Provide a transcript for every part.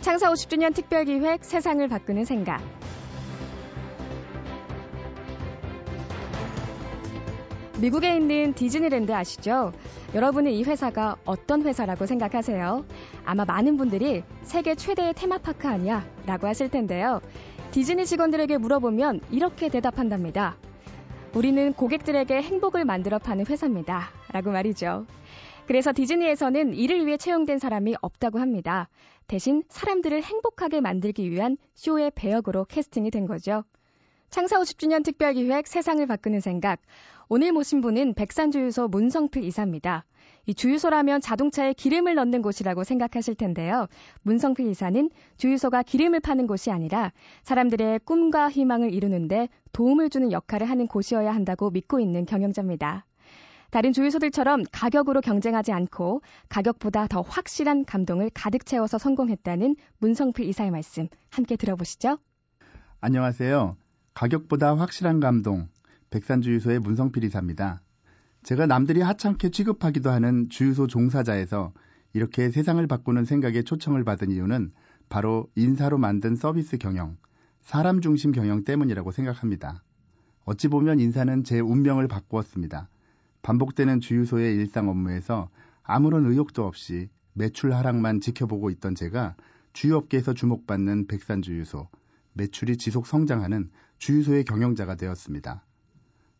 창사 50주년 특별기획 세상을 바꾸는 생각. 미국에 있는 디즈니랜드 아시죠? 여러분은 이 회사가 어떤 회사라고 생각하세요? 아마 많은 분들이 세계 최대의 테마파크 아니야? 라고 하실 텐데요. 디즈니 직원들에게 물어보면 이렇게 대답한답니다. 우리는 고객들에게 행복을 만들어 파는 회사입니다. 라고 말이죠. 그래서 디즈니에서는 이를 위해 채용된 사람이 없다고 합니다. 대신 사람들을 행복하게 만들기 위한 쇼의 배역으로 캐스팅이 된 거죠. 창사 50주년 특별기획 세상을 바꾸는 생각. 오늘 모신 분은 백산주유소 문성필 이사입니다. 이 주유소라면 자동차에 기름을 넣는 곳이라고 생각하실 텐데요. 문성필 이사는 주유소가 기름을 파는 곳이 아니라 사람들의 꿈과 희망을 이루는데 도움을 주는 역할을 하는 곳이어야 한다고 믿고 있는 경영자입니다. 다른 주유소들처럼 가격으로 경쟁하지 않고 가격보다 더 확실한 감동을 가득 채워서 성공했다는 문성필 이사의 말씀 함께 들어보시죠. 안녕하세요. 가격보다 확실한 감동, 백산주유소의 문성필 이사입니다. 제가 남들이 하찮게 취급하기도 하는 주유소 종사자에서 이렇게 세상을 바꾸는 생각에 초청을 받은 이유는 바로 인사로 만든 서비스 경영, 사람 중심 경영 때문이라고 생각합니다. 어찌 보면 인사는 제 운명을 바꾸었습니다. 반복되는 주유소의 일상 업무에서 아무런 의욕도 없이 매출 하락만 지켜보고 있던 제가 주유업계에서 주목받는 백산주유소, 매출이 지속 성장하는 주유소의 경영자가 되었습니다.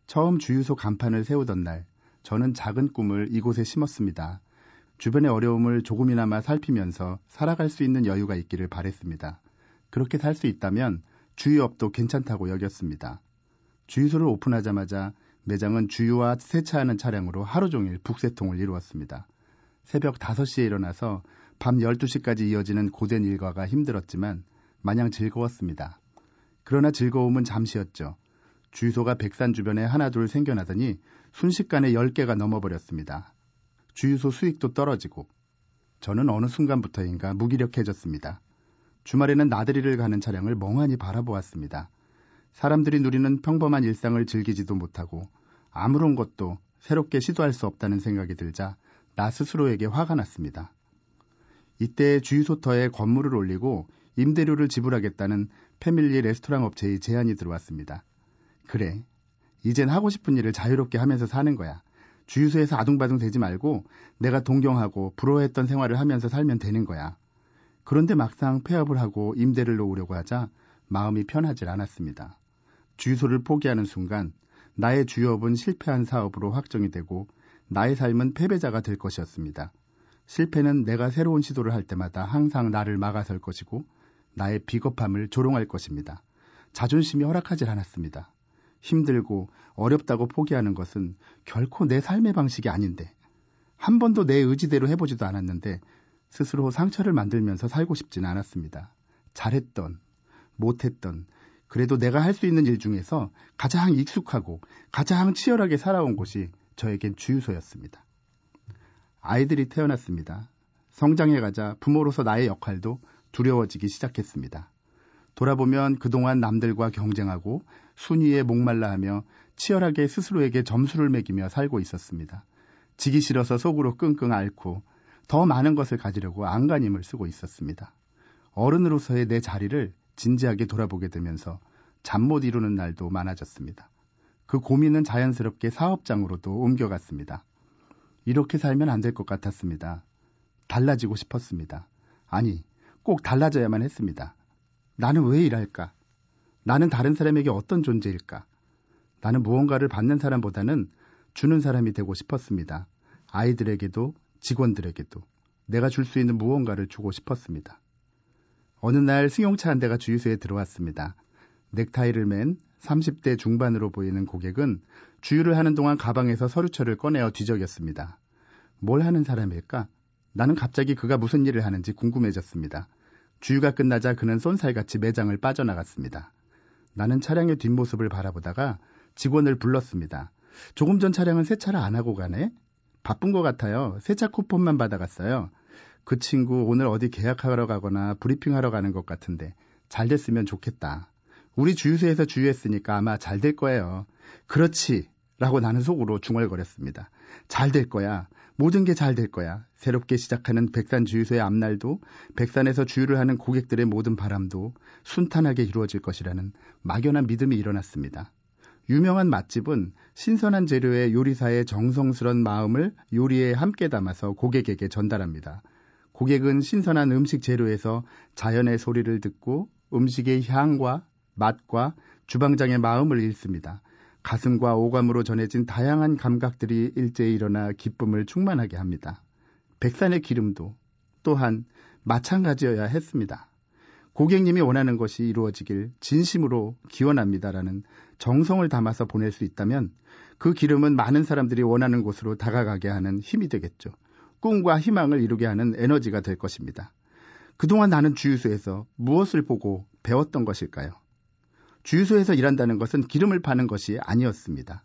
처음 주유소 간판을 세우던 날, 저는 작은 꿈을 이곳에 심었습니다. 주변의 어려움을 조금이나마 살피면서 살아갈 수 있는 여유가 있기를 바랬습니다. 그렇게 살 수 있다면 주유업도 괜찮다고 여겼습니다. 주유소를 오픈하자마자 매장은 주유와 세차하는 차량으로 하루 종일 북새통을 이루었습니다. 새벽 5시에 일어나서 밤 12시까지 이어지는 고된 일과가 힘들었지만 마냥 즐거웠습니다. 그러나 즐거움은 잠시였죠. 주유소가 백산 주변에 하나 둘 생겨나더니 순식간에 10개가 넘어버렸습니다. 주유소 수익도 떨어지고 저는 어느 순간부터인가 무기력해졌습니다. 주말에는 나들이를 가는 차량을 멍하니 바라보았습니다. 사람들이 누리는 평범한 일상을 즐기지도 못하고 아무런 것도 새롭게 시도할 수 없다는 생각이 들자 나 스스로에게 화가 났습니다. 이때 주유소터에 건물을 올리고 임대료를 지불하겠다는 패밀리 레스토랑 업체의 제안이 들어왔습니다. 그래. 이젠 하고 싶은 일을 자유롭게 하면서 사는 거야. 주유소에서 아둥바둥 되지 말고 내가 동경하고 부러워했던 생활을 하면서 살면 되는 거야. 그런데 막상 폐업을 하고 임대를 놓으려고 하자 마음이 편하질 않았습니다. 주유소를 포기하는 순간 나의 주업은 실패한 사업으로 확정이 되고 나의 삶은 패배자가 될 것이었습니다. 실패는 내가 새로운 시도를 할 때마다 항상 나를 막아설 것이고 나의 비겁함을 조롱할 것입니다. 자존심이 허락하질 않았습니다. 힘들고 어렵다고 포기하는 것은 결코 내 삶의 방식이 아닌데 한 번도 내 의지대로 해보지도 않았는데 스스로 상처를 만들면서 살고 싶지는 않았습니다. 잘했던, 못했던, 그래도 내가 할 수 있는 일 중에서 가장 익숙하고 가장 치열하게 살아온 곳이 저에겐 주유소였습니다. 아이들이 태어났습니다. 성장해가자 부모로서 나의 역할도 두려워지기 시작했습니다. 돌아보면 그동안 남들과 경쟁하고 순위에 목말라 하며 치열하게 스스로에게 점수를 매기며 살고 있었습니다. 지기 싫어서 속으로 끙끙 앓고 더 많은 것을 가지려고 안간힘을 쓰고 있었습니다. 어른으로서의 내 자리를 진지하게 돌아보게 되면서 잠 못 이루는 날도 많아졌습니다. 그 고민은 자연스럽게 사업장으로도 옮겨갔습니다. 이렇게 살면 안 될 것 같았습니다. 달라지고 싶었습니다. 아니, 꼭 달라져야만 했습니다. 나는 왜 일할까? 나는 다른 사람에게 어떤 존재일까? 나는 무언가를 받는 사람보다는 주는 사람이 되고 싶었습니다. 아이들에게도 직원들에게도 내가 줄 수 있는 무언가를 주고 싶었습니다. 어느 날 승용차 한 대가 주유소에 들어왔습니다. 넥타이를 맨 30대 중반으로 보이는 고객은 주유를 하는 동안 가방에서 서류철을 꺼내어 뒤적였습니다. 뭘 하는 사람일까? 나는 갑자기 그가 무슨 일을 하는지 궁금해졌습니다. 주유가 끝나자 그는 쏜살같이 매장을 빠져나갔습니다. 나는 차량의 뒷모습을 바라보다가 직원을 불렀습니다. 조금 전 차량은 세차를 안 하고 가네? 바쁜 것 같아요. 세차 쿠폰만 받아갔어요. 그 친구 오늘 어디 계약하러 가거나 브리핑하러 가는 것 같은데 잘 됐으면 좋겠다. 우리 주유소에서 주유했으니까 아마 잘 될 거예요. 그렇지. 라고 나는 속으로 중얼거렸습니다. 잘 될 거야. 모든 게 잘 될 거야. 새롭게 시작하는 백산 주유소의 앞날도 백산에서 주유를 하는 고객들의 모든 바람도 순탄하게 이루어질 것이라는 막연한 믿음이 일어났습니다. 유명한 맛집은 신선한 재료의 요리사의 정성스런 마음을 요리에 함께 담아서 고객에게 전달합니다. 고객은 신선한 음식 재료에서 자연의 소리를 듣고 음식의 향과 맛과 주방장의 마음을 읽습니다. 가슴과 오감으로 전해진 다양한 감각들이 일제히 일어나 기쁨을 충만하게 합니다. 백산의 기름도 또한 마찬가지여야 했습니다. 고객님이 원하는 것이 이루어지길 진심으로 기원합니다라는 정성을 담아서 보낼 수 있다면 그 기름은 많은 사람들이 원하는 곳으로 다가가게 하는 힘이 되겠죠. 꿈과 희망을 이루게 하는 에너지가 될 것입니다. 그동안 나는 주유소에서 무엇을 보고 배웠던 것일까요? 주유소에서 일한다는 것은 기름을 파는 것이 아니었습니다.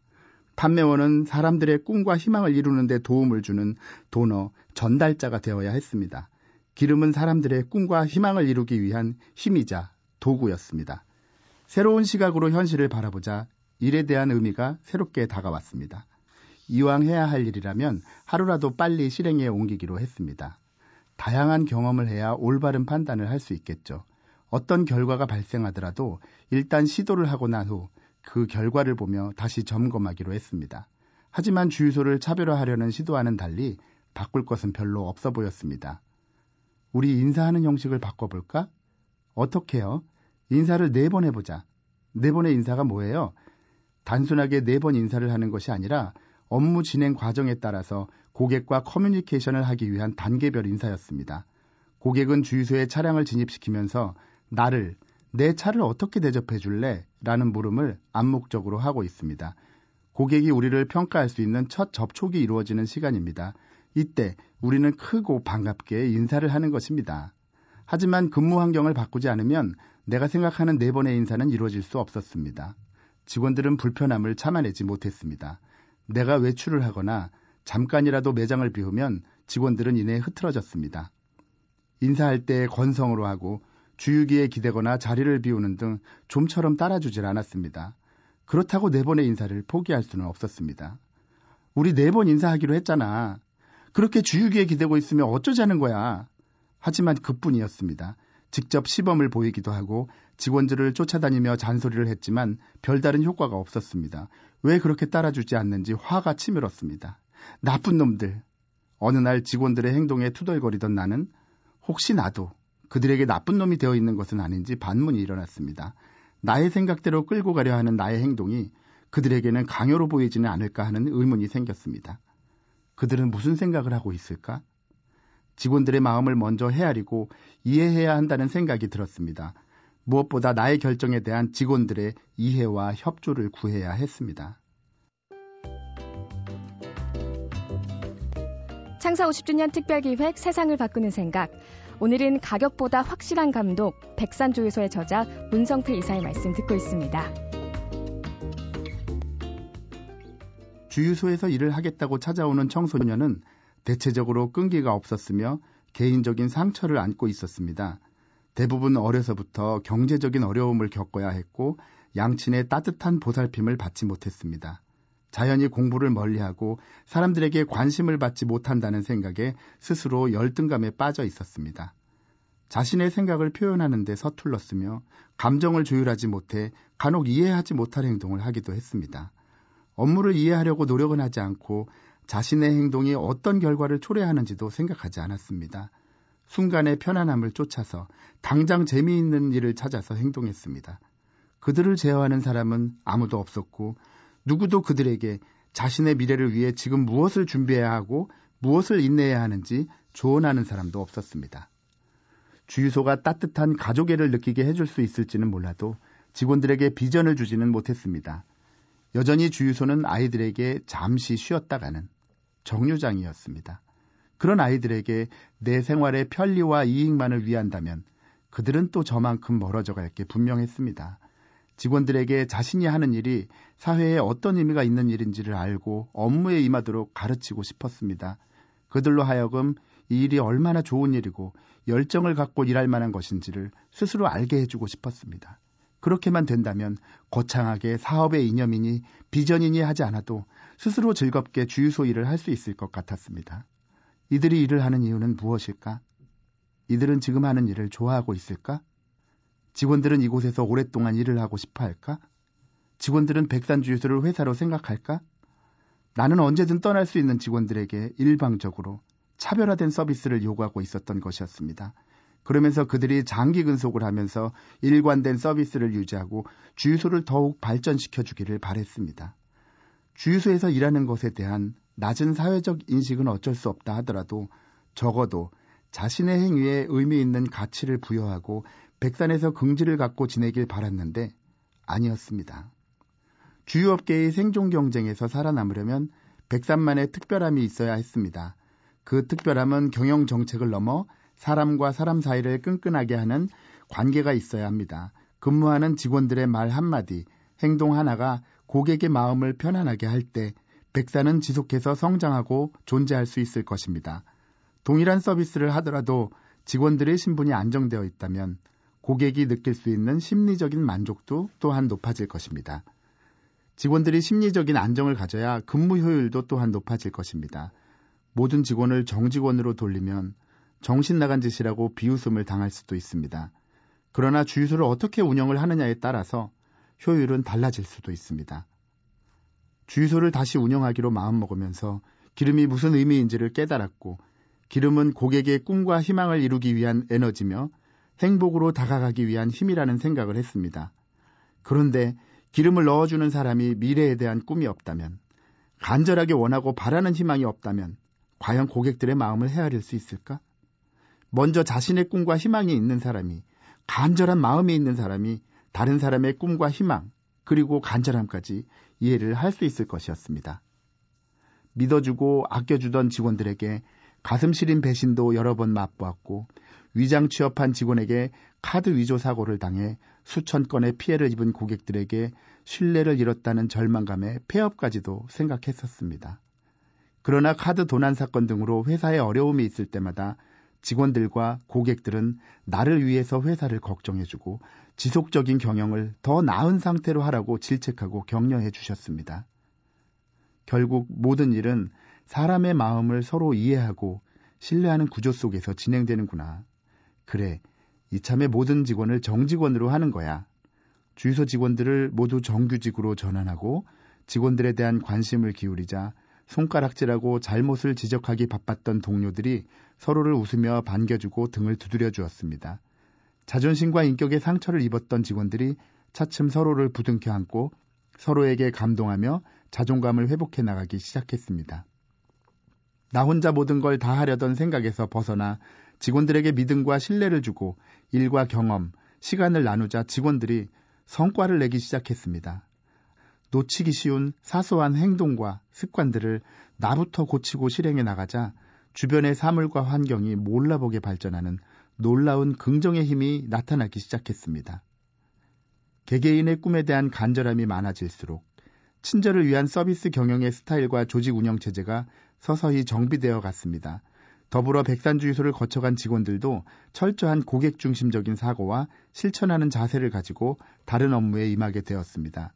판매원은 사람들의 꿈과 희망을 이루는데 도움을 주는 도너, 전달자가 되어야 했습니다. 기름은 사람들의 꿈과 희망을 이루기 위한 힘이자 도구였습니다. 새로운 시각으로 현실을 바라보자 일에 대한 의미가 새롭게 다가왔습니다. 이왕 해야 할 일이라면 하루라도 빨리 실행에 옮기기로 했습니다. 다양한 경험을 해야 올바른 판단을 할 수 있겠죠. 어떤 결과가 발생하더라도 일단 시도를 하고 난 후 그 결과를 보며 다시 점검하기로 했습니다. 하지만 주유소를 차별화하려는 시도와는 달리 바꿀 것은 별로 없어 보였습니다. 우리 인사하는 형식을 바꿔볼까? 어떻게요? 인사를 네 번 해보자. 네 번의 인사가 뭐예요? 단순하게 네 번 인사를 하는 것이 아니라 업무 진행 과정에 따라서 고객과 커뮤니케이션을 하기 위한 단계별 인사였습니다. 고객은 주유소에 차량을 진입시키면서 나를 내 차를 어떻게 대접해 줄래? 라는 물음을 암묵적으로 하고 있습니다. 고객이 우리를 평가할 수 있는 첫 접촉이 이루어지는 시간입니다. 이때 우리는 크고 반갑게 인사를 하는 것입니다. 하지만 근무 환경을 바꾸지 않으면 내가 생각하는 네 번의 인사는 이루어질 수 없었습니다. 직원들은 불편함을 참아내지 못했습니다. 내가 외출을 하거나 잠깐이라도 매장을 비우면 직원들은 이내 흐트러졌습니다. 인사할 때 건성으로 하고 주유기에 기대거나 자리를 비우는 등 좀처럼 따라주질 않았습니다. 그렇다고 네 번의 인사를 포기할 수는 없었습니다. 우리 네 번 인사하기로 했잖아. 그렇게 주유기에 기대고 있으면 어쩌자는 거야. 하지만 그뿐이었습니다. 직접 시범을 보이기도 하고 직원들을 쫓아다니며 잔소리를 했지만 별다른 효과가 없었습니다. 왜 그렇게 따라주지 않는지 화가 치밀었습니다. 나쁜 놈들. 어느 날 직원들의 행동에 투덜거리던 나는 혹시 나도 그들에게 나쁜 놈이 되어 있는 것은 아닌지 반문이 일어났습니다. 나의 생각대로 끌고 가려 하는 나의 행동이 그들에게는 강요로 보이지는 않을까 하는 의문이 생겼습니다. 그들은 무슨 생각을 하고 있을까? 직원들의 마음을 먼저 헤아리고 이해해야 한다는 생각이 들었습니다. 무엇보다 나의 결정에 대한 직원들의 이해와 협조를 구해야 했습니다. 창사 50주년 특별기획 세상을 바꾸는 생각. 오늘은 가격보다 확실한 감독 백산조유소의 저자 문성필 이사의 말씀 듣고 있습니다. 주유소에서 일을 하겠다고 찾아오는 청소년은 대체적으로 끈기가 없었으며 개인적인 상처를 안고 있었습니다. 대부분 어려서부터 경제적인 어려움을 겪어야 했고 양친의 따뜻한 보살핌을 받지 못했습니다. 자연히 공부를 멀리하고 사람들에게 관심을 받지 못한다는 생각에 스스로 열등감에 빠져 있었습니다. 자신의 생각을 표현하는데 서툴렀으며 감정을 조율하지 못해 간혹 이해하지 못할 행동을 하기도 했습니다. 업무를 이해하려고 노력은 하지 않고 자신의 행동이 어떤 결과를 초래하는지도 생각하지 않았습니다. 순간의 편안함을 쫓아서 당장 재미있는 일을 찾아서 행동했습니다. 그들을 제어하는 사람은 아무도 없었고 누구도 그들에게 자신의 미래를 위해 지금 무엇을 준비해야 하고 무엇을 인내해야 하는지 조언하는 사람도 없었습니다. 주유소가 따뜻한 가족애를 느끼게 해줄 수 있을지는 몰라도 직원들에게 비전을 주지는 못했습니다. 여전히 주유소는 아이들에게 잠시 쉬었다 가는 정류장이었습니다. 그런 아이들에게 내 생활의 편리와 이익만을 위한다면 그들은 또 저만큼 멀어져 갈 게 분명했습니다. 직원들에게 자신이 하는 일이 사회에 어떤 의미가 있는 일인지를 알고 업무에 임하도록 가르치고 싶었습니다. 그들로 하여금 이 일이 얼마나 좋은 일이고 열정을 갖고 일할 만한 것인지를 스스로 알게 해주고 싶었습니다. 그렇게만 된다면 거창하게 사업의 이념이니 비전이니 하지 않아도 스스로 즐겁게 주유소 일을 할 수 있을 것 같았습니다. 이들이 일을 하는 이유는 무엇일까? 이들은 지금 하는 일을 좋아하고 있을까? 직원들은 이곳에서 오랫동안 일을 하고 싶어 할까? 직원들은 백산주유소를 회사로 생각할까? 나는 언제든 떠날 수 있는 직원들에게 일방적으로 차별화된 서비스를 요구하고 있었던 것이었습니다. 그러면서 그들이 장기 근속을 하면서 일관된 서비스를 유지하고 주유소를 더욱 발전시켜 주기를 바랬습니다. 주유소에서 일하는 것에 대한 낮은 사회적 인식은 어쩔 수 없다 하더라도 적어도 자신의 행위에 의미 있는 가치를 부여하고 백산에서 긍지를 갖고 지내길 바랐는데 아니었습니다. 주유업계의 생존 경쟁에서 살아남으려면 백산만의 특별함이 있어야 했습니다. 그 특별함은 경영 정책을 넘어 사람과 사람 사이를 끈끈하게 하는 관계가 있어야 합니다. 근무하는 직원들의 말 한마디, 행동 하나가 고객의 마음을 편안하게 할 때 백사는 지속해서 성장하고 존재할 수 있을 것입니다. 동일한 서비스를 하더라도 직원들의 신분이 안정되어 있다면 고객이 느낄 수 있는 심리적인 만족도 또한 높아질 것입니다. 직원들이 심리적인 안정을 가져야 근무 효율도 또한 높아질 것입니다. 모든 직원을 정직원으로 돌리면 정신 나간 짓이라고 비웃음을 당할 수도 있습니다. 그러나 주유소를 어떻게 운영을 하느냐에 따라서 효율은 달라질 수도 있습니다. 주유소를 다시 운영하기로 마음먹으면서 기름이 무슨 의미인지를 깨달았고 기름은 고객의 꿈과 희망을 이루기 위한 에너지며 행복으로 다가가기 위한 힘이라는 생각을 했습니다. 그런데 기름을 넣어주는 사람이 미래에 대한 꿈이 없다면, 간절하게 원하고 바라는 희망이 없다면, 과연 고객들의 마음을 헤아릴 수 있을까? 먼저 자신의 꿈과 희망이 있는 사람이, 간절한 마음이 있는 사람이 다른 사람의 꿈과 희망, 그리고 간절함까지 이해를 할 수 있을 것이었습니다. 믿어주고 아껴주던 직원들에게 가슴 시린 배신도 여러 번 맛보았고 위장 취업한 직원에게 카드 위조 사고를 당해 수천 건의 피해를 입은 고객들에게 신뢰를 잃었다는 절망감에 폐업까지도 생각했었습니다. 그러나 카드 도난 사건 등으로 회사에 어려움이 있을 때마다 직원들과 고객들은 나를 위해서 회사를 걱정해주고 지속적인 경영을 더 나은 상태로 하라고 질책하고 격려해 주셨습니다. 결국 모든 일은 사람의 마음을 서로 이해하고 신뢰하는 구조 속에서 진행되는구나. 그래, 이참에 모든 직원을 정직원으로 하는 거야. 주유소 직원들을 모두 정규직으로 전환하고 직원들에 대한 관심을 기울이자 손가락질하고 잘못을 지적하기 바빴던 동료들이 서로를 웃으며 반겨주고 등을 두드려 주었습니다. 자존심과 인격에 상처를 입었던 직원들이 차츰 서로를 부둥켜 안고 서로에게 감동하며 자존감을 회복해 나가기 시작했습니다. 나 혼자 모든 걸 다 하려던 생각에서 벗어나 직원들에게 믿음과 신뢰를 주고 일과 경험, 시간을 나누자 직원들이 성과를 내기 시작했습니다. 놓치기 쉬운 사소한 행동과 습관들을 나부터 고치고 실행해 나가자 주변의 사물과 환경이 몰라보게 발전하는 놀라운 긍정의 힘이 나타나기 시작했습니다. 개개인의 꿈에 대한 간절함이 많아질수록 친절을 위한 서비스 경영의 스타일과 조직 운영 체제가 서서히 정비되어 갔습니다. 더불어 백산주유소를 거쳐간 직원들도 철저한 고객 중심적인 사고와 실천하는 자세를 가지고 다른 업무에 임하게 되었습니다.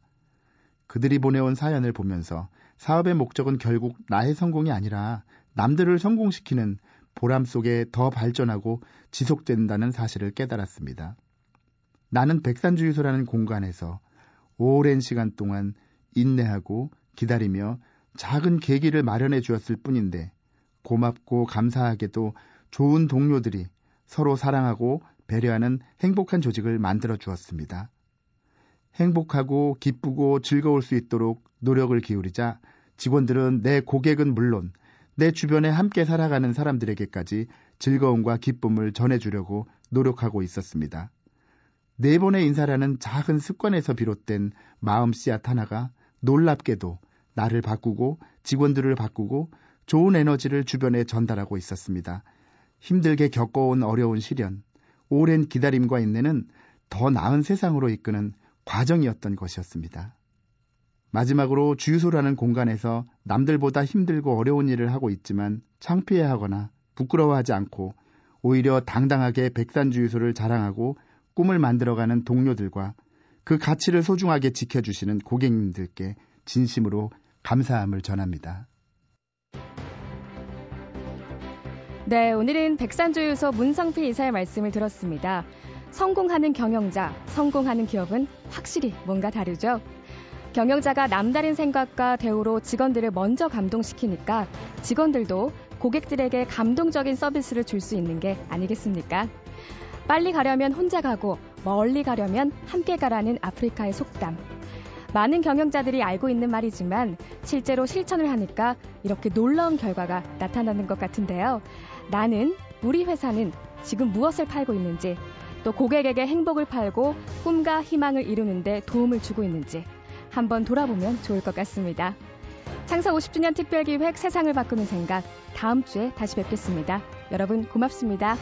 그들이 보내온 사연을 보면서 사업의 목적은 결국 나의 성공이 아니라 남들을 성공시키는 보람 속에 더 발전하고 지속된다는 사실을 깨달았습니다. 나는 백산주유소라는 공간에서 오랜 시간 동안 인내하고 기다리며 작은 계기를 마련해 주었을 뿐인데 고맙고 감사하게도 좋은 동료들이 서로 사랑하고 배려하는 행복한 조직을 만들어 주었습니다. 행복하고 기쁘고 즐거울 수 있도록 노력을 기울이자 직원들은 내 고객은 물론 내 주변에 함께 살아가는 사람들에게까지 즐거움과 기쁨을 전해주려고 노력하고 있었습니다. 네 번의 인사라는 작은 습관에서 비롯된 마음 씨앗 하나가 놀랍게도 나를 바꾸고 직원들을 바꾸고 좋은 에너지를 주변에 전달하고 있었습니다. 힘들게 겪어온 어려운 시련, 오랜 기다림과 인내는 더 나은 세상으로 이끄는 과정이었던 것이었습니다. 마지막으로 주유소라는 공간에서 남들보다 힘들고 어려운 일을 하고 있지만 창피해하거나 부끄러워하지 않고 오히려 당당하게 백산주유소를 자랑하고 꿈을 만들어가는 동료들과 그 가치를 소중하게 지켜주시는 고객님들께 진심으로 감사함을 전합니다. 네, 오늘은 백산주유소 문성필 이사의 말씀을 들었습니다. 성공하는 경영자, 성공하는 기업은 확실히 뭔가 다르죠? 경영자가 남다른 생각과 대우로 직원들을 먼저 감동시키니까 직원들도 고객들에게 감동적인 서비스를 줄 수 있는 게 아니겠습니까? 빨리 가려면 혼자 가고 멀리 가려면 함께 가라는 아프리카의 속담. 많은 경영자들이 알고 있는 말이지만 실제로 실천을 하니까 이렇게 놀라운 결과가 나타나는 것 같은데요. 나는 우리 회사는 지금 무엇을 팔고 있는지 또 고객에게 행복을 팔고 꿈과 희망을 이루는데 도움을 주고 있는지 한번 돌아보면 좋을 것 같습니다. 창사 50주년 특별기획 세상을 바꾸는 생각 다음 주에 다시 뵙겠습니다. 여러분 고맙습니다.